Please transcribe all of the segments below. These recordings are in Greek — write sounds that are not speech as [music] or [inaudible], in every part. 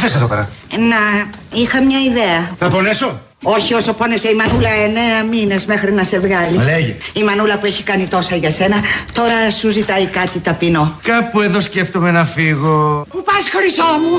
θες εδώ πέρα. Να, είχα μια ιδέα. Θα πονέσω; Όχι όσο πόνεσε η Μανούλα εννέα μήνες μέχρι να σε βγάλει. Λέγε. Η Μανούλα που έχει κάνει τόσα για σένα, τώρα σου ζητάει κάτι ταπεινό. Κάπου εδώ σκέφτομαι να φύγω. Πού πας χρυσό μου;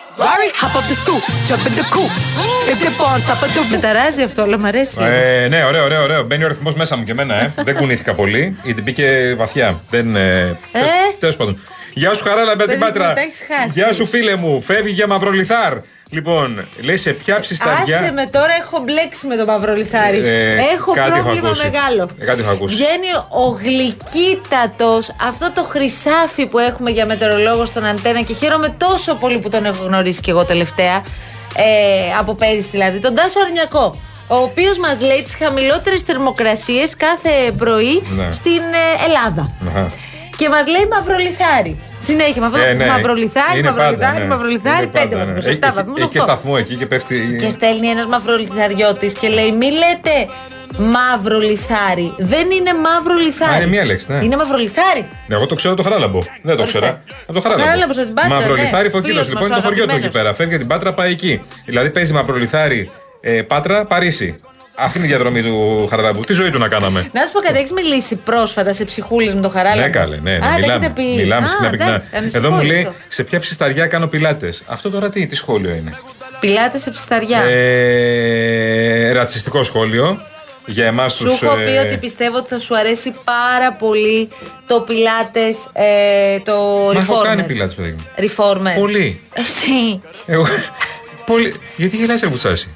Ferrari, hop up the stoop, jump in the coupe, if dip on top of the roof. Με ταράζει αυτό, αλλά μ' αρέσει. Ε, ναι, ωραίο, ωραίο, ωραίο. Μπαίνει ο ρυθμό μέσα μου και εμένα, ε. Δεν κουνήθηκα πολύ, γιατί μπήκε βαθιά. Δεν. Ε, Τέλος πάντων. Γεια σου, Χαράλα, με την Παιδί μου, πάτρα. τα έχεις χάσει. Γεια σου, φίλε μου. Φεύγει για μαυρολιθάρ. Λοιπόν, λέει σε ποια ψισταριά. Άσε με τώρα, έχω μπλέξει με τον Παυρολιθάρη. Ε, έχω κάτι έχω πρόβλημα ακούσει. μεγάλο. Ε, κάτι έχω ακούσει. Βγαίνει ο γλυκύτατος, αυτό το χρυσάφι που έχουμε για μετεωρολόγο στον Αντένα και χαίρομαι τόσο πολύ που τον έχω γνωρίσει και εγώ τελευταία. Ε, από πέρυσι δηλαδή, τον Τάσο Αρνιακό. Ο οποίος μας λέει τις χαμηλότερες θερμοκρασίες κάθε πρωί Ναι. στην ε, Ελλάδα. Αχα. Και μας λέει μαυρολιθάρι. Συνέχεια με αυτό Ε, το ναι. μαυρολιθάρι, Είναι πάντα, μαυρολιθάρι, ναι. μαυρολιθάρι, Είναι 5 πάντα, ναι. βαθμούς, Έχει- 7 έχει- βαθμούς. Έχει και σταθμό εκεί και πέφτει. Και στέλνει ένας μαύρο λιθαριώτη και λέει: Μη λέτε μαύρο λιθάρι. Δεν είναι μαύρο λιθάρι. Α, είναι μία λέξη, ναι. Είναι μαύρο λιθάρι. Ναι, εγώ το ξέρω το χαράλαμπο. Δεν το Ορίστε. ξέρα. Από το χαράλαμπο. Χαράλαμπος από την Πάτρα, Μαυρολιθάρι ναι. Φωκίνο. Φίλος Λοιπόν, μας, είναι το ο χωριό του εκεί αγαπημένος. πέρα. Φεύγει από την Πάτρα, πάει εκεί. Δηλαδή παίζει μαυρολιθάρι ε, Πάτρα, Παρίσι. Αυτή είναι η διαδρομή του χαραλαμπού. Τι ζωή του να κάναμε; Να σου πω κάτι, έχεις μιλήσει πρόσφατα σε ψυχούλες με το χαράλαμπο. Ναι, καλέ, ναι, ναι. Α, τα μιλάμε. έχετε πει. Μιλάμε Α, συχνά πυκνά. εντάξει, ανησυχώ Εδώ μου γι' λέει αυτό. σε ποια ψισταριά κάνω πιλάτες. Αυτό τώρα τι, τι σχόλιο είναι; Πιλάτε σε ψισταριά. Ε, ρατσιστικό σχόλιο για εμάς τους. Σου έχω πει ότι πιστεύω ότι θα σου αρέσει πάρα πολύ το πιλάτες, ε, το Μα έχω reformer. κάνει πιλάτες, παιδί μου. Reformer. Πολύ. [laughs] Εσύ. Εγώ, πολύ. Γιατί γελάς, ρε Βουτσάση.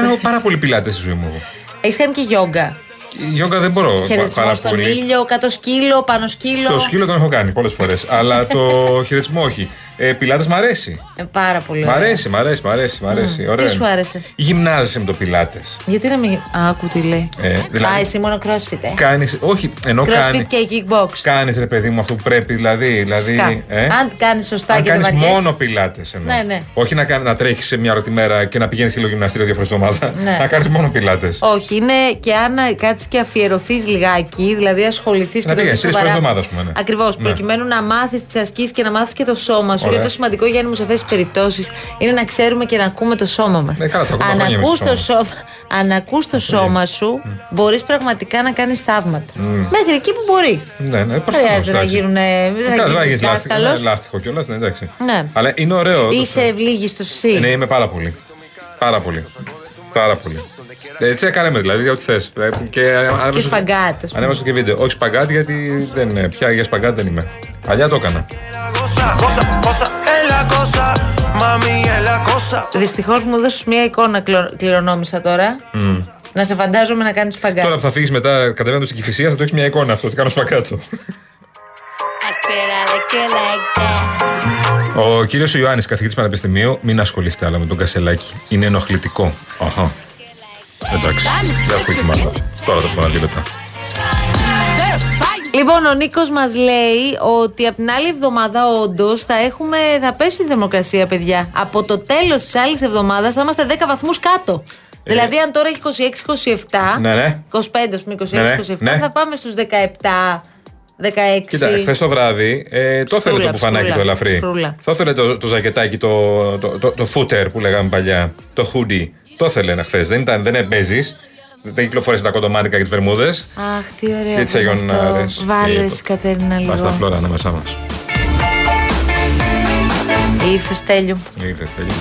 Κάνω πάρα πολύ πιλάτες στη ζωή μου. εγώ. Έχεις κάνει και γιόγκα. Η Γιόγκα δεν μπορώ πα- Χαιρετισμό πάρα στον πολύ. ήλιο, κάτω σκύλο, πάνω σκύλο. Το σκύλο τον έχω κάνει πολλές φορές. αλλά το χαιρετισμό όχι. Ε, πιλάτες μ' αρέσει. Ε, πάρα πολύ Μ' ωραία. αρέσει, μ' αρέσει, μ' αρέσει. Μ αρέσει. Μμ. Ωραίο Τι σου είναι. άρεσε; Γυμνάζεσαι με το πιλάτες. Γιατί να μην. Α, άκου τι λέει. Ε, δηλαδή- Α, εσύ μόνο crossfit, ε. Κάνεις. Όχι, ενώ Crossfit κάνει. και kickbox. Κάνεις ρε παιδί μου αυτό που πρέπει, δηλαδή. δηλαδή Φυσικά. ε, Αν κάνεις σωστά αν και δεν κάνεις βαριέσαι. μόνο πιλάτες εννοώ. Ναι, ναι. Όχι να, κάνει- να τρέχεις σε μια ώρα τη μέρα και να πηγαίνεις σε γυμναστήριο δύο φορές την εβδομάδα. Ναι. Να κάνεις μόνο πιλάτες. Όχι, είναι και αν κάτσεις και αφιερωθείς λιγάκι, δηλαδή ασχοληθείς και Να το πηγαίνεις δεις τρεις φορές σοβαρά. εβδομάδα, ας πούμε, ναι. Ακριβώς. Ναι. Προκειμένου να μάθεις τις ασκήσεις και να μάθεις και το σώμα σου. Ωραία. Γιατί το σημαντικό, Γιάννη μου, σε αυτές τις περιπτώσεις είναι να ξέρουμε και να ακούμε το σώμα μας. Ναι, καλά, το ακούμε αν χρόνια εμείς ακούς το το σώμα. σώμα, αν ακούς το σώμα σου, μπορείς πραγματικά να κάνεις θαύματα. Μέχρι εκεί που μπορείς. Ναι, ναι, πώς Χρειάζεται θα να γίνεις, γίνουν. εντάξει. Δεν θα Καλά, γίνεις γίνεις λάστιχο, δάσκαλος. ναι, λάστιχο κιόλας, ναι, εντάξει. Ναι. Αλλά είναι ωραίο. Είσαι ευλίγιστος εσύ. Ναι, είμαι πάρα πολύ. Πάρα πολύ. Πάρα πολύ. Έτσι έκανε με δηλαδή, για ό,τι θες. Και, Και σπαγκάτες. Ανέβασα και βίντεο. Όχι σπαγκάτι, γιατί δεν, ε, πια για σπαγκάτι δεν είμαι. Παλιά το έκανα. Cosa, cosa, cosa es la cosa, mami es la cosa. Δυστυχώς μου δώσει μια εικόνα κλο- κληρονόμησα τώρα. Να σε φαντάζομαι να κάνεις σπαγκάτι. Τώρα που θα φύγεις μετά κατεβαίνοντας στην κυφυσία, θα το έχεις μια εικόνα αυτό. Τι κάνω σπαγκάτσο. I said I like it like that. Ο κύριος Ιωάννης, καθηγητής Πανεπιστημίου, μην ασχολείστε άλλα με τον Κασελάκη. Είναι ενοχλητικό. Αχα. Εντάξει. Δεν έχω μάθα. Τώρα το πω λεπτά. Λοιπόν, ο Νίκος μας λέει ότι από την άλλη εβδομάδα, όντως, θα, έχουμε, θα πέσει η θερμοκρασία, παιδιά. Από το τέλος της άλλης εβδομάδας θα είμαστε 10 βαθμούς κάτω. Δηλαδή, αν τώρα έχει 26-27, Ε. Ναι, ναι. 25 ας πούμε, 26-27, Ναι, ναι, ναι. θα πάμε στους 17. 16. Κοίτα, χθες το βράδυ ε, το ήθελε Ψφρούλα, το μπουφανάκι ψφρούλα, το ελαφρύ. ψφρούλα. Το ήθελε το, το ζακετάκι, το, το, το, το footer που λέγαμε παλιά. Το hoodie. Το ήθελε χθες. Δεν, ήταν, δεν έμπαιζε. Δεν κυκλοφόρησε τα κοντομάνικα και τις βερμούδες. Αχ, τι ωραίο. Και τις που είναι αγιονάρες. αυτό. Βάλες, Και- Κατερίνα, Πας στα λίγο. φλόρα ανάμεσά μας. Ήρθε τέλειο. Ήρθε τέλειο.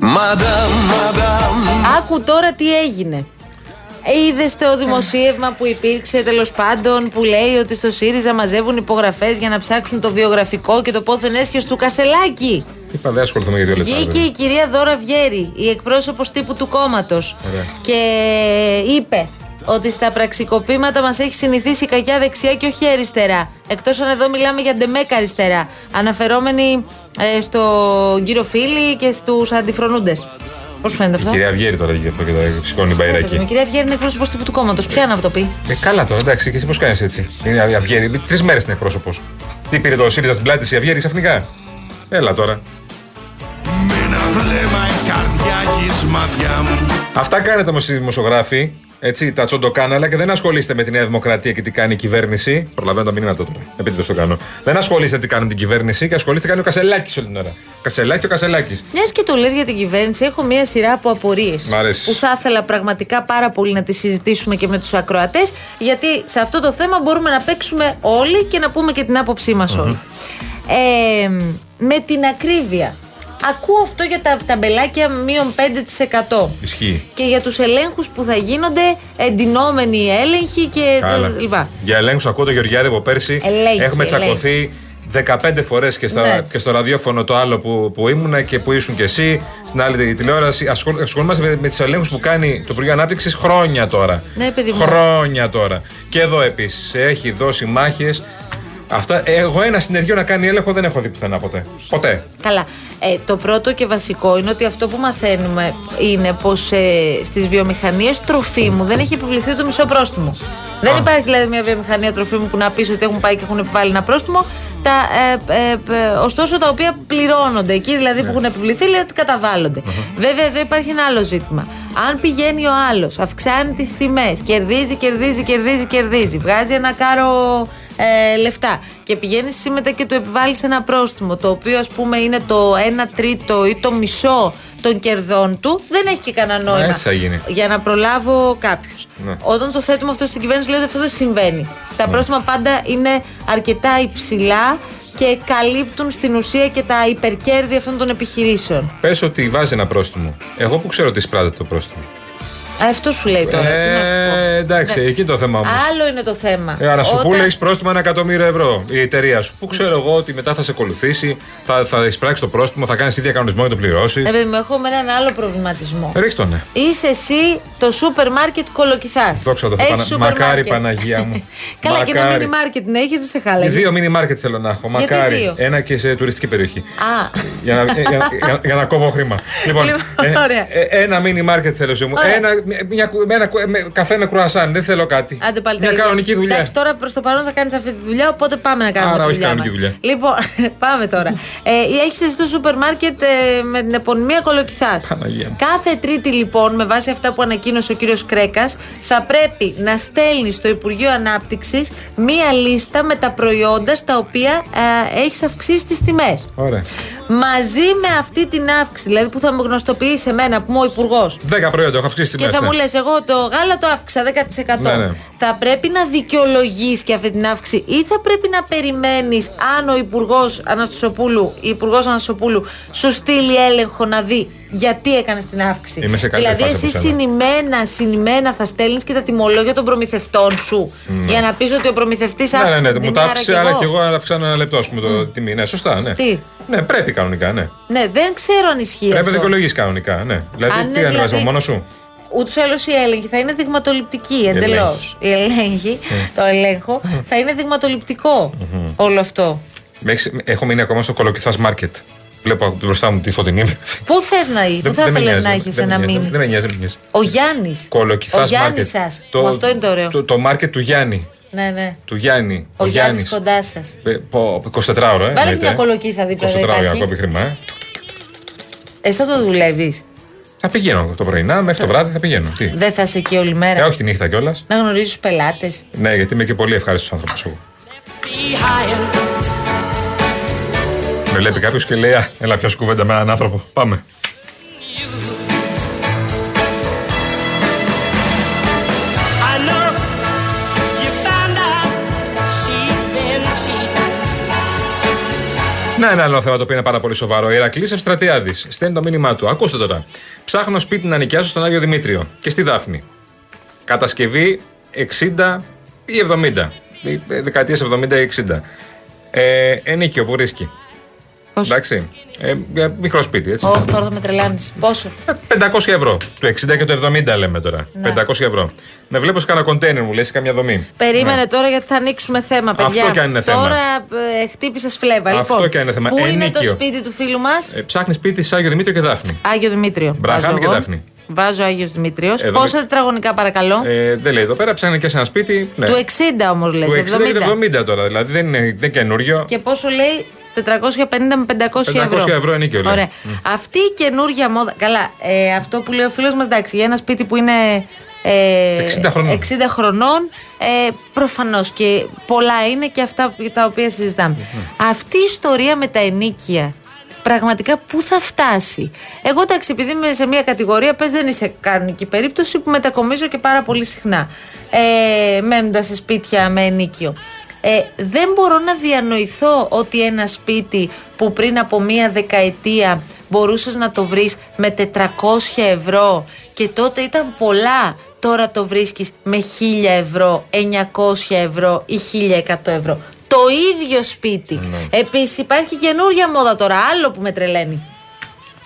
Madame, madame. Άκου τώρα τι έγινε. Είδες το δημοσίευμα που υπήρξε τέλος πάντων που λέει ότι στο ΣΥΡΙΖΑ μαζεύουν υπογραφές για να ψάξουν το βιογραφικό και το πόθεν έσχε του Κασελάκη; Είπα δεν ασχοληθούμε για δύο λεπτά. Βγήκε βέβαια. η κυρία Δώρα Βιέρη, η εκπρόσωπος τύπου του κόμματος. Ωραία. Και είπε ότι στα πραξικοπήματα μας έχει συνηθίσει η κακιά δεξιά και όχι αριστερά. Εκτός αν εδώ μιλάμε για ντεμέκα αριστερά. Αναφερόμενοι ε, στον κύριο Φίλη και στους αντιφρονούντες. Πώς σου φαίνεται Η αυτό; κυρία Βιέρη τώρα γι' αυτό και τα σηκώνει Η μπαϊράκι. κυρία Βιέρη είναι εκπρόσωπος τύπου του κόμματος. Ποια να το πει; Ε, καλά τώρα, εντάξει, και εσύ πώς κάνεις έτσι. Είναι η Αυγέρη, τρεις μέρες είναι εκπρόσωπος. Τι πήρε το ΣΥΡΙΖΑ στην πλάτη τη η Αυγέρη ξαφνικά; Έλα τώρα. Με ένα βλέμμα η καρδιά γης μάτια μου Αυτά κάνετε όμως οι δημοσιογράφοι, έτσι, τα τσοντοκάναλα και δεν ασχολείστε με τη Νέα Δημοκρατία και τι κάνει η κυβέρνηση. Προλαβαίνω τα μηνύματα τώρα. Επειδή το κάνω. Δεν ασχολείστε τι κάνει την κυβέρνηση και ασχολείστε τι κάνει ο Κασελάκης όλη την ώρα. Κασελάκη και ο Κασελάκης. Μιας και το λες για την κυβέρνηση, έχω μία σειρά από απορίες. Μ' αρέσει. Που θα ήθελα πραγματικά πάρα πολύ να τις συζητήσουμε και με τους ακροατές, γιατί σε αυτό το θέμα μπορούμε να παίξουμε όλοι και να πούμε και την άποψή μας όλοι. Ε, με την ακρίβεια. Ακούω αυτό για τα ταμπελάκια μείον 5%. Ισχύει. Και για τους ελέγχους που θα γίνονται εντυνόμενοι έλεγχοι και Καλά. τα λοιπά. Για ελέγχους ακούω το Γεωργιάδη από πέρσι. Ελέγχει, Έχουμε ελέγχει. τσακωθεί 15 φορές και, στα- Ναι. και στο ραδιόφωνο το άλλο που, που ήμουνα και που ήσουν και εσύ. Στην άλλη τηλεόραση. Ασχολ, ασχολούμαστε με, με του ελέγχους που κάνει το Υπουργείο Ανάπτυξης χρόνια τώρα. Ναι, παιδί μου. Χρόνια τώρα. Και εδώ επίσης. Έχει δώσει μάχες. Αυτά, εγώ ένα συνεργείο να κάνει έλεγχο δεν έχω δει πουθενά ποτέ. Ποτέ. Καλά. Ε, το πρώτο και βασικό είναι ότι αυτό που μαθαίνουμε είναι πως ε, στις βιομηχανίες τροφίμου δεν έχει επιβληθεί το μισό πρόστιμο. Δεν υπάρχει δηλαδή μια βιομηχανία τροφίμου που να πεις ότι έχουν πάει και έχουν επιβάλει ένα πρόστιμο. Τα, ε, ε, ε, ωστόσο τα οποία πληρώνονται. Εκεί δηλαδή που έχουν επιβληθεί λέει ότι καταβάλλονται. Βέβαια εδώ υπάρχει ένα άλλο ζήτημα. Αν πηγαίνει ο άλλος, αυξάνει τις τιμές, κερδίζει, κερδίζει, κερδίζει, κερδίζει, βγάζει ένα κάρο ε, λεφτά και πηγαίνεις εσύ μετά και του επιβάλλεις ένα πρόστιμο το οποίο ας πούμε είναι το 1 τρίτο ή το μισό των κερδών του, δεν έχει και κανένα νόημα. έτσι θα γίνει. Για να προλάβω κάποιους. Ναι. Όταν το θέτουμε αυτό στην κυβέρνηση, λέει ότι αυτό δεν συμβαίνει. Τα πρόστιμα πάντα είναι αρκετά υψηλά και καλύπτουν στην ουσία και τα υπερκέρδη αυτών των επιχειρήσεων. Πες ότι βάζει ένα πρόστιμο. Εγώ που ξέρω τι σπράτεται το πρόστιμο. Α, αυτό σου λέει τώρα. τι να σου πω. Ε, εντάξει, Ναι. εκεί το θέμα όμως. Άλλο είναι το θέμα. Ε, άρα σου Όταν- πούλε έχεις πρόστιμο ένα εκατομμύριο ευρώ η εταιρεία σου. Πού ξέρω εγώ ότι μετά θα σε ακολουθήσει, θα, θα εισπράξει το πρόστιμο, θα κάνεις ίδια κανονισμό και το πληρώσεις. Ναι, παιδί μου, έχω με έναν άλλο προβληματισμό. Ρίχτω, ναι. Είσαι εσύ το σούπερ μάρκετ κολοκυθάς. Δόξα τω Θεώ, Πανα- μακάρι, Παναγία μου. [laughs] Καλά, και ένα Μακάρι. μίνι μάρκετ να έχεις, δεν σε χάλαγε. Δύο μίνι μάρκετ θέλω να έχω. Γιατί Μακάρι. δύο; Ένα και σε τουριστική περιοχή. Α, για, να, για, για- για να κόβω χρήμα. [laughs] Λοιπόν, Λοιπόν, ωραία. ε, ένα μίνι μάρκετ θέλω σε μου. Ωραία. Ένα, μια, με ένα με, καφέ με κρουασάν. Δεν θέλω κάτι. άντε πάλι Μια τα ίδια. κανονική δουλειά. Εντάξει, τώρα προς το παρόν θα κάνεις αυτή τη δουλειά, οπότε πάμε να κάνουμε Άρα τη όχι δουλειά κανονική μας. δουλειά. Λοιπόν, [laughs] πάμε τώρα. ε, έχεις εσύ το σούπερ μάρκετ ε, με την επωνυμία κολοκυθάς. Παναγία μου. Κάθε Τρίτη, λοιπόν, με βάση αυτά που ανακοίνωσε ο κύριος Κρέκας, θα πρέπει να στέλνει στο Υπουργείο Ανάπτυξης μία λίστα με τα προϊόντα στα οποία ε, έχεις αυξήσει τις τιμές. Ωραία. Μαζί με αυτή την αύξηση, δηλαδή που θα μου γνωστοποιήσει εμένα που είμαι ο Υπουργός, Δέκα προϊόντα, έχω αυξήσει και τιμές, θα ναι. μου λες, εγώ το γάλα το αύξησα 10%. Ναι, ναι. Θα πρέπει να δικαιολογείς και αυτή την αύξηση, ή θα πρέπει να περιμένεις αν ο Υπουργός Αναστασοπούλου, η Υπουργός Αναστασοπούλου σου στείλει έλεγχο να δει γιατί έκανες την αύξηση. Είμαι σε καλύτερη δηλαδή, φάση από εσύ σένα. συνημένα, συνημένα θα στέλνεις και τα τιμολόγια των προμηθευτών σου. Για να πεις ότι ο προμηθευτής Ναι, αύξησε ναι, ναι, την μου τιμή, τα άρα άφησε, και άρα εγώ. και εγώ αυξάνω ένα λεπτό, ας πούμε, το τιμή. Ναι, σωστά, ναι. Τι; Ναι, πρέπει κανονικά, ναι. Ναι, δεν ξέρω αν ισχύει Πρέπει να αυτό. δικαιολογείς κανονικά, ναι. Δηλαδή, Αν τι είναι αν βάζει δηλαδή- μόνο σου; Ούτως ή άλλως η έλεγχη θα είναι δειγματοληπτική εντελώς. έλεγχη. Η έλεγχη, το ελέγχο, θα είναι δειγματοληπτικό όλο αυτό. Με έχεις- Έχω μείνει ακόμα στο κολοκυθάς μάρκετ. Βλέπω μπροστά μου τη φωτεινή. Πού θες να είσαι, πού Δεν- θα δεν με ήθελε νοιάζει, να δεν- έχεις δεν με ένα νοιάζει, μήνυμα; Δεν με νοιάζει, δεν με νοιάζει. Ο Γιάννης. Κολοκυθάς Ο Γιάννης μάρκετ. σας. Αυτό είναι το ωραίο. Το, το μάρκετ του Γιάννη. Ναι, ναι. Του Γιάννη. Ο, Γιάννης Γιάννης. κοντά σας. Ε, πω, 24 ώρα, ε. Βάλε εννοείται, μια ε. κολοκύθα δίπλα, 24 δεν ώρα υπάρχει. κόβει χρήμα, ε. Εσύ θα το δουλεύεις. Θα πηγαίνω το πρωινά μέχρι το βράδυ θα πηγαίνω. Τι; Δεν θα είσαι εκεί όλη Ε, μέρα. όχι τη νύχτα κιόλας. Να γνωρίζεις του πελάτες. Ναι, γιατί είμαι και πολύ ευχάριστος άνθρωπος εγώ. Με βλέπει κάποιος και λέει: «Α, Έλα, πιάσου κουβέντα με έναν άνθρωπο. Πάμε. Να, ένα άλλο θέμα το οποίο είναι πάρα πολύ σοβαρό. Η Ηρακλή Ευστρατιάδης στέλνει το μήνυμά του. Ακούστε τώρα. Ψάχνω σπίτι να νοικιάσω στον Άγιο Δημήτριο και στη Δάφνη. Κατασκευή 60 ή 70. Δεκαετίες 70 ή 60. Ε, ενίκιο που βρίσκει. Πόσο; Εντάξει. Ε, για μικρό σπίτι, έτσι. Όχι, τώρα θα με τρελάνεις. Πόσο; Ε, 500 ευρώ. Το 60 και το 70 λέμε τώρα. Ναι. 500 ευρώ. Να βλέπω σε κανένα κοντέινερ μου, λες, καμιά δομή. Περίμενε Ναι. τώρα γιατί θα ανοίξουμε θέμα, παιδιά. Αυτό κι αν είναι θέμα. Τώρα ε, χτύπησες φλέβα. Αυτό λοιπόν, κι αν είναι θέμα. Πού είναι το Ενίκιο. σπίτι του φίλου μας, Ε, Ψάχνεις σπίτι σε Άγιο Δημήτριο και Δάφνη. Άγιο Δημήτριο. Μπραχάμι Βάζω και εγώ. Δάφνη. Βάζω Άγιος Δημήτριος. Εδώ Πόσα με- τετραγωνικά παρακαλώ; Ε, δεν λέει εδώ πέρα, ψάχνει και σε ένα σπίτι. Ναι. Του 60 όμως λες. Του 60 και του 70 τώρα. Δηλαδή δεν είναι, δεν είναι καινούριο. Και πόσο λέει; 450 με 500, 500 ευρώ. ευρώ ενίκιο, λέει. Ωραία. Αυτή η καινούργια μόδα. Καλά, ε, αυτό που λέει ο φίλος μας, εντάξει, για ένα σπίτι που είναι. Ε, 60 χρονών. 60 χρονών ε, προφανώς και πολλά είναι και αυτά τα οποία συζητάμε. Αυτή η ιστορία με τα ενίκια πραγματικά πού θα φτάσει; Εγώ εντάξει, επειδή είμαι σε μια κατηγορία, πες δεν είσαι κανονική περίπτωση που μετακομίζω και πάρα πολύ συχνά. Ε, μένοντας σε σπίτια με ενίκιο. Ε, δεν μπορώ να διανοηθώ ότι ένα σπίτι που πριν από μία δεκαετία μπορούσες να το βρεις με 400 ευρώ και τότε ήταν πολλά, τώρα το βρίσκεις με 1000 ευρώ, 900 ευρώ ή 1100 ευρώ. Το ίδιο σπίτι. Ναι. Επίσης υπάρχει καινούργια μόδα τώρα, άλλο που με τρελαίνει.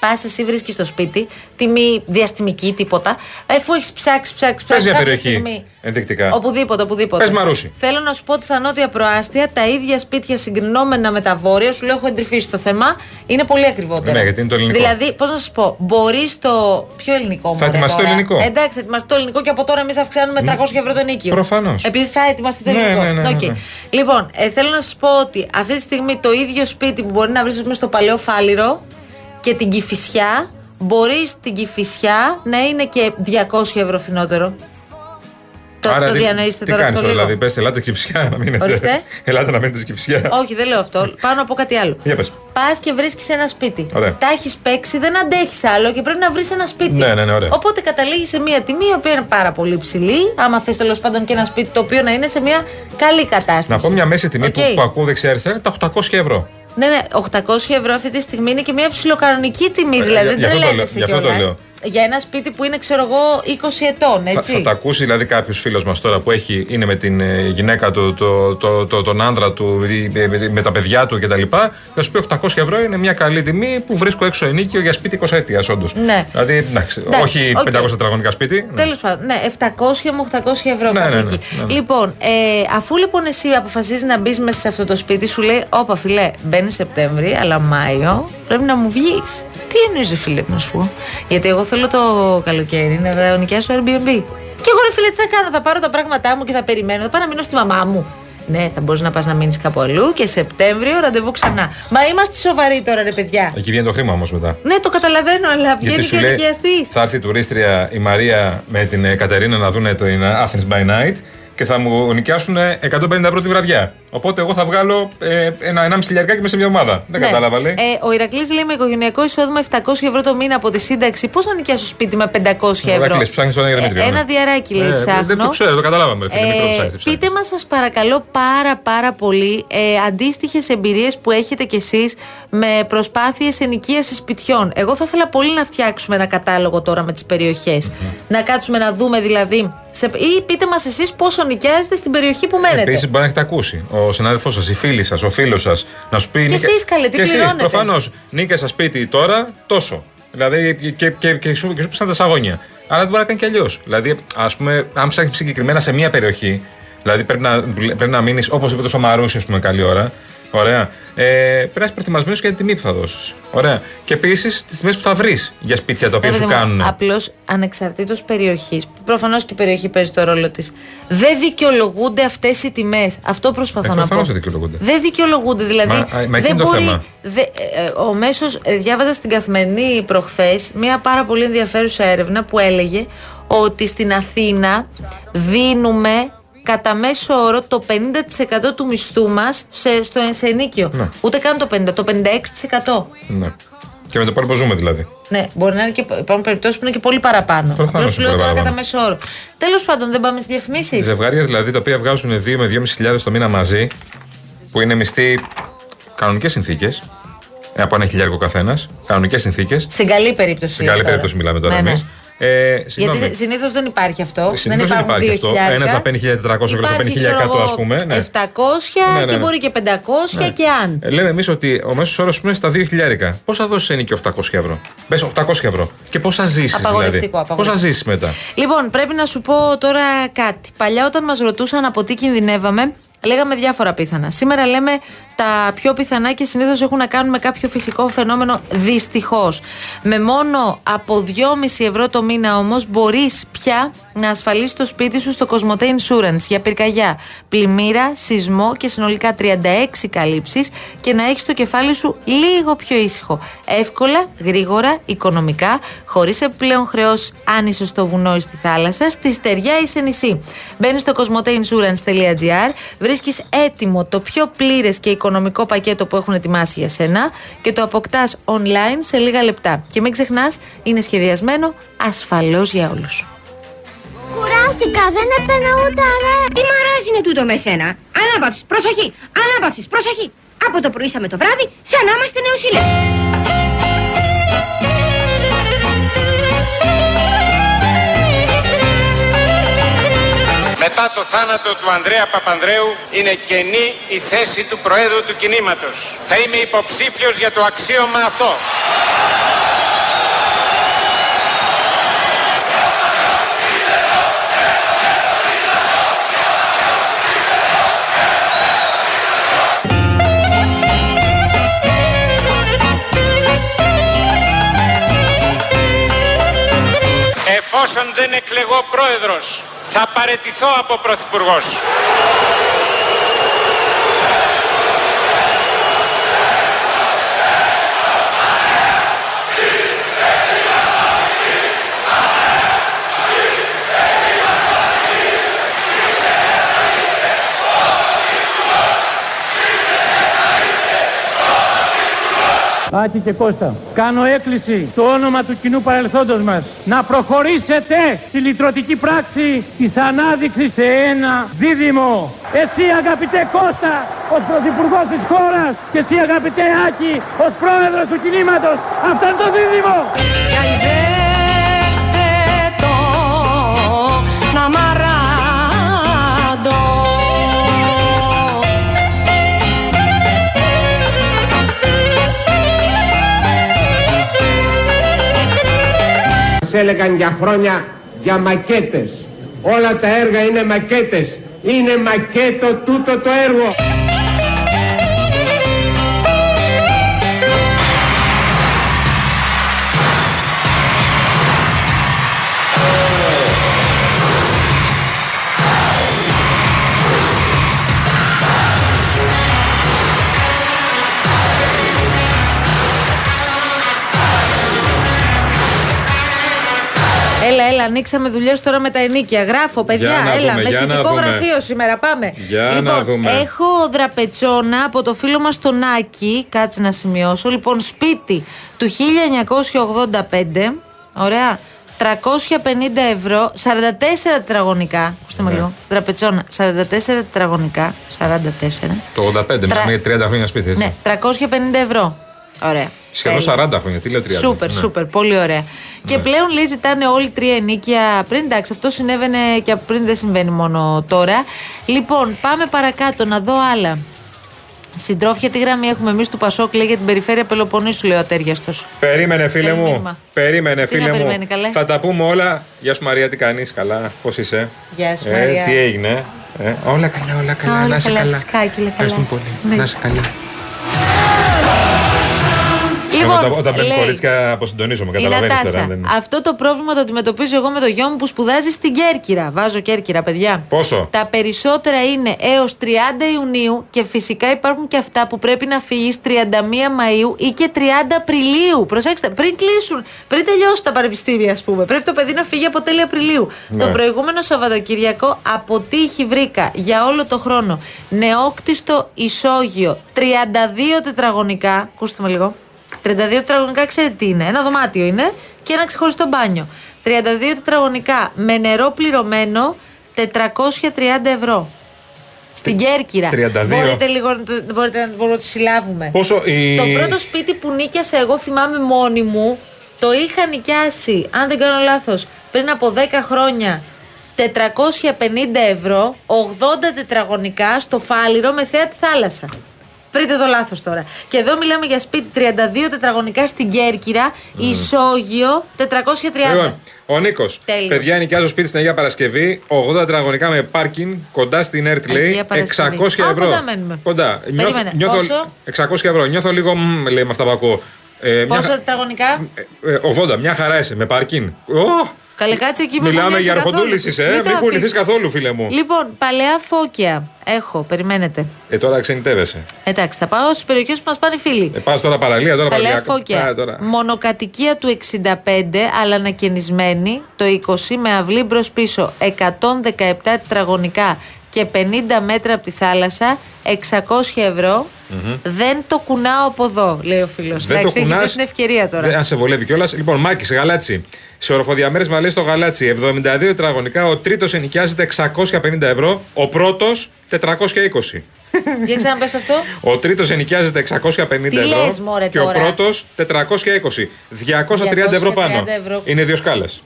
Πας, εσύ βρίσκεις το σπίτι, τιμή διαστημική, τίποτα. Αφού έχεις ψάξει, ψάξει, Πες ψάξει. μια κάποια περιοχή στιγμή- ενδεικτικά. Οπουδήποτε, οπουδήποτε. Πες Μαρούσι. Θέλω να σου πω ότι στα νότια προάστια τα ίδια σπίτια συγκρινόμενα με τα βόρεια, σου λέω έχω εντρυφήσει το θέμα, είναι πολύ ακριβότερα. Ναι, γιατί είναι το Ελληνικό. Δηλαδή, πώς να σας πω, μπορείς το. Πιο ελληνικό μου. Θα ετοιμαστεί το Ελληνικό. Εντάξει, θα ετοιμαστεί το Ελληνικό και από τώρα εμείς αυξάνουμε 300 ευρώ το νοίκιο. Προφανώς. Επειδή θα ετοιμαστεί το Ναι, Ελληνικό. ναι, ναι, ναι, Οκ. ναι. Λοιπόν, ε, θέλω να σας πω ότι αυτή τη στιγμή το ίδιο σπίτι που μπορεί να βρει μέσα στο Παλαιό Φάληρο και την Κηφισιά, μπορείς στην Κηφισιά να είναι και 200 ευρώ φθηνότερο. Το, το τι- διανοείσαι τι τώρα κάνεις αυτό τώρα, λίγο. Δηλαδή, πες, ελάτε Κηφισιά να μείνετε. Ορίστε. [laughs] ελάτε να μείνετε Κηφισιά. Όχι, δεν λέω αυτό. [laughs] Πάνω από κάτι άλλο. Για πες. Πας και βρίσκεις ένα σπίτι. Ωραία. Τα έχεις παίξει, δεν αντέχεις άλλο και πρέπει να βρεις ένα σπίτι. Ναι, ναι, ναι, ωραία. Οπότε καταλήγεις σε μια τιμή η οποία είναι πάρα πολύ υψηλή. Άμα θες τέλος πάντων και ένα σπίτι το οποίο να είναι σε μια καλή κατάσταση. Να πω μια μέση τιμή Οκ. που, που ακούω δεξιά-αριστερά είναι τα 800 ευρώ. Ναι, ναι, 800 ευρώ αυτή τη στιγμή είναι και μια ψιλοκανονική τιμή. Ε, δηλαδή για- δεν γι' αυτό το λέω, τρελαίνεσαι γι' αυτό το κιόλας. λέω. Για ένα σπίτι που είναι, ξέρω εγώ, 20 ετών, Θα, έτσι. θα τα ακούσει δηλαδή κάποιος φίλος μας τώρα που έχει, είναι με την ε, γυναίκα του, το, το, το, τον άντρα του, ή με, με- με τα παιδιά του κτλ. Θα σου πει 800 ευρώ είναι μια καλή τιμή που βρίσκω έξω ενοίκιο για σπίτι 20 ετίας, όντως. Ναι. Δηλαδή, εντάξει, Εντάξει, όχι οκ. 500 τετραγωνικά σπίτι. ναι. Τέλος πάντων, ναι, 700 με 800 ευρώ Ναι, κάπου ναι, ναι, εκεί. ναι, ναι. Λοιπόν, ε, αφού λοιπόν εσύ αποφασίζεις να μπεις μέσα σε αυτό το σπίτι, σου λέει: Όπα, φιλέ, μπαίνει Σεπτέμβρη, αλλά Μάιο πρέπει να μου βγεις. Τι εννοείς, ρε φίλε, να σου πω. Γιατί εγώ θέλω το καλοκαίρι να νοικιάσω Airbnb. Και εγώ, ρε φίλε, τι θα κάνω, θα πάρω τα πράγματά μου και θα περιμένω, θα πάω να μείνω στη μαμά μου. Ναι, θα μπορείς να πας να μείνεις κάπου αλλού και Σεπτέμβριο ραντεβού ξανά. Μα είμαστε σοβαροί τώρα, ρε παιδιά. Εκεί βγαίνει το χρήμα όμως μετά. Ναι, το καταλαβαίνω, αλλά βγαίνει Γιατί και σου ο λέει νοικιαστή. θα έρθει η τουρίστρια η Μαρία με την ε, Κατερίνα να δουν το in Athens by night και θα μου νοικιάσουν 150 ευρώ τη βραδιά. Οπότε εγώ θα βγάλω ε, ένα 1,5 χιλιαρικάκι μέσα σε μια ομάδα. Δεν Ναι. κατάλαβα, λέει. Ε, ο Ηρακλής λέει με οικογενειακό εισόδημα 700 ευρώ το μήνα από τη σύνταξη. Πώς θα νοικιάσω σπίτι με 500 ευρώ; Ηρακλής, ψάχνεις τον Άγιο Δημήτριο, Ε, ναι. ένα διαράκι λέει Ε, ψάχνω. Δεν το ξέρω, το καταλάβαμε. Ρε, φίλε, μικρό Ε, ψάχνεις, ψάχνεις. πείτε μας σας παρακαλώ πάρα πάρα πολύ ε, αντίστοιχες εμπειρίες που έχετε κι εσείς με προσπάθειες ενοικίασης σπιτιών. Εγώ θα ήθελα πολύ να φτιάξουμε ένα κατάλογο τώρα με τις περιοχες Να κάτσουμε να δούμε δηλαδή σε, ή πείτε μας εσείς πόσο νοικιάζετε στην περιοχή που μένετε. Επίσης, μπορεί να έχετε ακούσει ο συνάδελφός σας, η φίλη σας, ο φίλος σας, να σου πει. Και εσείς, καλέ, τι και εσείς, πληρώνετε; προφανώς, νίκιασα σπίτι τώρα τόσο. Δηλαδή και, και, και, και σου, και σου πήσαν τα σαγόνια. Αλλά δεν μπορεί να κάνει κι αλλιώς. Δηλαδή, ας πούμε, αν ψάχνεις συγκεκριμένα σε μία περιοχή, δηλαδή πρέπει να, πρέπει να μείνεις όπως είπε το στο Μαρούσι, ας πούμε, καλή ώρα. Ωραία. Ε, πρέπει να είσαι προετοιμασμένος για την τιμή που θα δώσεις. Ωραία. Και επίσης τις τιμές που θα βρεις για σπίτια τα οποία σου κάνουν. Απλώς ανεξαρτήτως περιοχής, προφανώς και η περιοχή παίζει το ρόλο της, δεν δικαιολογούνται αυτές οι τιμές. Αυτό προσπαθώ Ε, να προφανώς πω. δεν δικαιολογούνται. Δεν δικαιολογούνται. Δηλαδή, Μα- α, μα εκεί δεν είναι το μπορεί. θέμα. δε- ε, ε, ο μέσος, διάβαζα στην καθημερινή προχθές μια πάρα πολύ ενδιαφέρουσα έρευνα που έλεγε ότι στην Αθήνα δίνουμε κατά μέσο όρο το 50% του μισθού μας σε, στο, σε ενίκιο. Ναι. Ούτε καν το 50%, το 56%. Ναι. Και με το υπόλοιπο ζούμε δηλαδή. Ναι, μπορεί να είναι και υπάρχουν περιπτώσεις που είναι και πολύ παραπάνω. Προφανώς Απλώς σου είναι λέω πολύ τώρα κατά παραπάνω. μέσο όρο. Τέλος πάντων, δεν πάμε στις διαφημίσεις. Ζευγάρια δηλαδή τα οποία βγάζουν 2 με 2.500 χιλιάδες το μήνα μαζί, που είναι μισθοί κανονικές συνθήκες, από ένα χιλιάρικο καθένας, κανονικές συνθήκες. Στην καλή περίπτωση. Στην καλή τώρα. περίπτωση μιλάμε τώρα Ναι, ναι. Εμεί. Ε, συγγνώμη. Γιατί συνήθως δεν υπάρχει αυτό. Συνήθως δεν υπάρχουν υπάρχει αυτό. 2.000. Ένας θα παίρνει 1.400, άλλος θα παίρνει Υπάρχει, ξέρω 1.100, εγώ, ας πούμε, ναι. 700 Ναι, ναι, και ναι. μπορεί και 500 Ναι. και αν. Ε, λέμε εμείς ότι ο μέσος όρος είναι στα 2.000. Πώς θα δώσεις ενοίκιο 800 ευρώ; Πες 800 ευρώ. Και πώς θα ζήσεις. Απαγορευτικό, Δηλαδή. Πώς θα απαγορευτικό. ζήσεις μετά; Λοιπόν, πρέπει να σου πω τώρα κάτι. Παλιά, όταν μας ρωτούσαν από τι κινδυνεύαμε, λέγαμε διάφορα πιθανά. Σήμερα λέμε τα πιο πιθανά και συνήθως έχουν να κάνουν με κάποιο φυσικό φαινόμενο. Δυστυχώς. Με μόνο από 2,5 ευρώ το μήνα όμως μπορείς πια να ασφαλίσει το σπίτι σου στο Cosmote Insurance για πυρκαγιά, πλημμύρα, σεισμό και συνολικά 36 καλύψεις και να έχεις το κεφάλι σου λίγο πιο ήσυχο. Εύκολα, γρήγορα, οικονομικά, χωρίς επιπλέον χρεώσεις αν είσαι στο βουνό ή στη θάλασσα, στη στεριά ή σε νησί. Μπαίνεις στο cosmoteinsurance.gr, βρίσκεις έτοιμο το πιο πλήρες και οικονομικό πακέτο που έχουν ετοιμάσει για σένα και το αποκτάς online σε λίγα λεπτά. Και μην ξεχνάς, είναι σχεδιασμένο ασφαλώς για όλους. Κουράστηκα, δεν έπαινα ούτε ρε. Τι μαράζ είναι τούτο με σένα. Ανάπαυσης, προσοχή, ανάπαυσης, προσοχή. Από το πρωί με το βράδυ, σαν να είμαστε νεοσύλλες. Μετά το θάνατο του Ανδρέα Παπανδρέου είναι κενή η θέση του Προέδρου του κινήματος. Θα είμαι υποψήφιος για το αξίωμα αυτό. Εφόσον δεν εκλεγώ πρόεδρος, θα παρετηθώ από πρωθυπουργός. Άκη και Κώστα, κάνω έκκληση στο όνομα του κοινού παρελθόντος μας να προχωρήσετε στη λυτρωτική πράξη της ανάδειξης σε ένα δίδυμο. Εσύ αγαπητέ Κώστα ως πρωθυπουργός της χώρας και εσύ αγαπητέ Άκη ως πρόεδρος του κινήματος. Αυτό είναι το δίδυμο. Σε έλεγαν για χρόνια για μακέτες. Όλα τα έργα είναι μακέτες. Είναι μακέτο τούτο το έργο. Έλα, έλα, ανοίξαμε δουλειές τώρα με τα ενίκια. Γράφω, παιδιά, Για να έλα. δούμε, με για να συνδικό δούμε. γραφείο σήμερα, πάμε. Για να λοιπόν, δούμε. έχω δραπετσόνα από το φίλο μας τον Άκη. Κάτσε να σημειώσω. Λοιπόν, σπίτι του 1985. Ωραία. 350 ευρώ, 44 τετραγωνικά. Ακούστε με Ναι. λίγο. Δραπετσόνα, 44 τετραγωνικά. 44. Το 85, Τρα- μιλάμε για 30 χρόνια σπίτι. Έτσι. Ναι, 350 ευρώ. Ωραία. Σχεδόν Τέλεια. 40 χρόνια. Τι λέω 30. Σούπερ, Ναι. σούπερ, πολύ ωραία. Και πλέον λέει ζητάνε όλοι τρία ενίκια πριν. Εντάξει, αυτό συνέβαινε και από πριν, δεν συμβαίνει μόνο τώρα. Λοιπόν, πάμε παρακάτω να δω άλλα. Συντρόφια, τι γραμμή έχουμε εμείς του Πασόκ, λέει για την περιφέρεια Πελοποννήσου, λέει ο Ατέριαστος. Περίμενε, φίλε Θέλει μου. μήνυμα. Περίμενε, Τι να φίλε μου. περιμένει, καλέ; Θα τα πούμε όλα. Γεια σου, Μαρία, τι κάνεις. Καλά, πώς είσαι; Γεια σου, ε, Μαρία. Τι έγινε. Ε, όλα καλά, όλα καλά. Όλα να είσαι καλά, καλά. φυσικά, και λέει καλά. Ευχαριστούμε πολύ. Ναι. Να είσαι καλά. Λοιπόν, όταν, όταν παίρνει λέει, κορίτσια αποσυντονίζομαι, Η καταλαβαίνει τώρα. Νατάσα, δεν- αυτό το πρόβλημα το αντιμετωπίζω εγώ με το γιο μου που σπουδάζει στην Κέρκυρα. Βάζω Κέρκυρα, παιδιά. Πόσο; Τα περισσότερα είναι έως 30 Ιουνίου και φυσικά υπάρχουν και αυτά που πρέπει να φύγεις 31 Μαου ή και 30 Απριλίου. Προσέξτε, πριν κλείσουν, πριν τελειώσουν τα πανεπιστήμια, ας πούμε. Πρέπει το παιδί να φύγει από τέλη Απριλίου. Ναι. Το προηγούμενο Σαββατοκυριακό από τύχη βρήκα για όλο το χρόνο νεόκτιστο ισόγειο 32 τετραγωνικά. Ακούστε με λίγο. 32 τετραγωνικά, ξέρετε τι είναι. Ένα δωμάτιο είναι και ένα ξεχωριστό μπάνιο. 32 τετραγωνικά με νερό πληρωμένο 430 ευρώ. Στην Κέρκυρα. 32. Μπορείτε λίγο να το, μπορείτε να, μπορούμε να το συλλάβουμε. Πόσο η- Το πρώτο σπίτι που νίκιασα εγώ θυμάμαι μόνη μου Το είχα νοικιάσει, αν δεν κάνω λάθος, πριν από 10 χρόνια 450 ευρώ, 80 τετραγωνικά στο Φάληρο με θέα τη θάλασσα. Βρείτε το λάθος τώρα. Και εδώ μιλάμε για σπίτι 32 τετραγωνικά στην Κέρκυρα, ισόγειο 430. Λοιπόν, ο Νίκος. Τέλειο. Παιδιά, νοικιάζω σπίτι στην Αγία Παρασκευή. 80 τετραγωνικά με πάρκινγκ κοντά στην ΕΡΤ λέει. Αγία 600 Παρασκευή. ευρώ. Α, κοντά μένουμε. Κοντά. Περίμενε, νιώθω, πόσο; 600 ευρώ. Νιώθω λίγο μ, λέει με αυτά που ακούω. Ε, μια Πόσα χα- τετραγωνικά; ε, 80, μια χαρά είσαι με πάρκινγκ. Ω, Καλέ, κάτσε εκεί με Μιλάμε μοιάζει για καθόλου. αρχοντούλη είσαι, ε. Μην το Μην πουληθεί αφήσεις. καθόλου, φίλε μου. Λοιπόν, παλαιά φώκια. Έχω, περιμένετε. Ε, τώρα ξενιτεύεσαι. Εντάξει, θα πάω στις περιοχές που μας πάνε οι φίλοι. Ε, πας τώρα παραλία, τώρα Παλαιά παραλία. φώκια. Α, τώρα. Μονοκατοικία του 65, αλλά ανακαινισμένη. Το 20 με αυλή μπρος πίσω. 117 τετραγωνικά και 50 μέτρα από τη θάλασσα. 600 ευρώ. Δεν το κουνάω από εδώ, λέει ο φίλος. Δεν το έχει κουνάς. βρει την ευκαιρία τώρα. Δεν- αν σε βολεύει κιόλας. Λοιπόν, Μάκης, γαλάτσι. Σε οροφοδιαμέρισμα λέει στο γαλάτσι 72 τετραγωνικά. Ο τρίτος ενοικιάζεται 650 ευρώ. Ο πρώτος 420. Για ξαναπες αυτό. Ο τρίτος ενοικιάζεται 650 Τι ευρώ. λες, μωρέ, και τώρα. ο πρώτο 420. 230 ευρώ πάνω. 230 ευρώ. Είναι δύο σκάλες.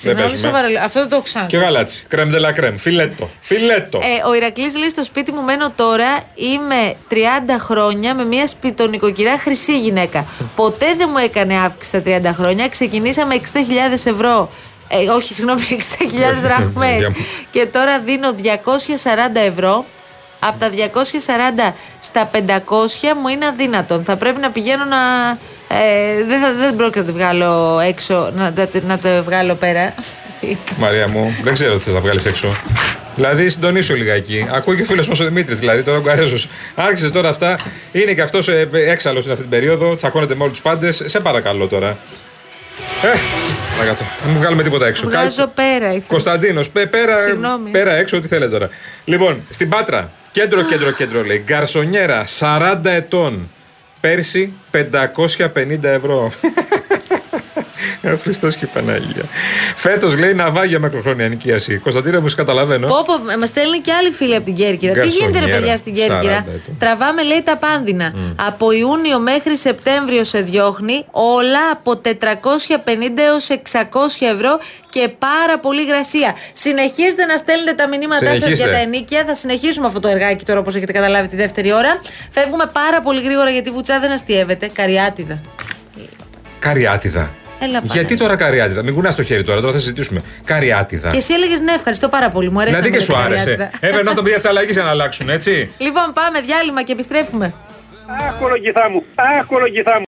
Συγγνώμη, σοβαρά. λέω. Αυτό δεν το ξέρω. Και γαλάτσι. Κρέμ de la crème. Φιλέτο. Φιλέτο. Ε, ο Ηρακλής λέει στο σπίτι μου μένω τώρα, είμαι 30 χρόνια με μια σπιτονικοκυρά χρυσή γυναίκα. Ποτέ δεν μου έκανε αύξηση τα 30 χρόνια. Ξεκινήσαμε 60.000 ευρώ. Ε, όχι, συγγνώμη, [laughs] 60.000 δραχμές. Για- και τώρα δίνω 240 ευρώ. Από τα 240 στα 500 μου είναι αδύνατον. Θα πρέπει να πηγαίνω να. Ε, δεν, θα, δεν πρόκειται να το βγάλω έξω, να, να, να το βγάλω πέρα. Μαρία μου, δεν ξέρω τι θες να βγάλεις έξω. Δηλαδή, συντονίσου λιγάκι. Ακούει και ο φίλος μας ο Δημήτρης, δηλαδή τώρα ο Γκαρέζος. Άρχισε τώρα αυτά. Είναι και αυτός έξαλλος σε αυτή την περίοδο. Τσακώνεται με όλους τους πάντες. Σε παρακαλώ τώρα. Ε, παρακάτω. Να μην βγάλουμε τίποτα έξω. Βγάζω πέρα. ήθελα. Κωνσταντίνος, πέρα, Συγγνώμη. πέρα έξω, ό,τι θέλετε τώρα. Λοιπόν, στην Πάτρα, κέντρο, κέντρο, κέντρο λέει. Γκαρσονιέρα, 40 ετών. Πέρσι 550 ευρώ. [laughs] Ο Χριστός και η Παναγία. Φέτος λέει ναυάγια μακροχρόνια νοικίαση. Κωνσταντίνο, μου σε καταλαβαίνω. Πω, πω, μα στέλνει και άλλοι φίλοι από την Κέρκυρα. Τι Γκαρσονιέρα, γίνεται, ρε παιδιά, στην Κέρκυρα; 40 ετών. Τραβάμε, λέει, τα πάνδυνα. Από Ιούνιο μέχρι Σεπτέμβριο σε διώχνει όλα από 450 έως 600 ευρώ και πάρα πολύ γρασία. Συνεχίζετε να στέλνετε τα μηνύματά σας Συνεχίστε. για τα ενίκια. Θα συνεχίσουμε αυτό το εργάκι τώρα, όπως έχετε καταλάβει, τη δεύτερη ώρα. Φεύγουμε πάρα πολύ γρήγορα γιατί η βουτσά δεν αστείευεται. Καριάτιδα. Καριάτιδα. Έλα, πάνε. Γιατί τώρα καριάτιδα, μην κουνάς το χέρι τώρα, τώρα θα συζητήσουμε. Καριάτιδα. Και εσύ έλεγες ναι, ευχαριστώ πάρα πολύ. Μου αρέσει Δηλαδή να και μου σου λέτε άρεσε. καριάτιδα. Έπρεπε να τον πει τη αλλαγής για να αλλάξουν, έτσι. Λοιπόν, πάμε διάλειμμα και επιστρέφουμε. Αχ, κολογγιθά μου. Αχ, κολογγιθά μου.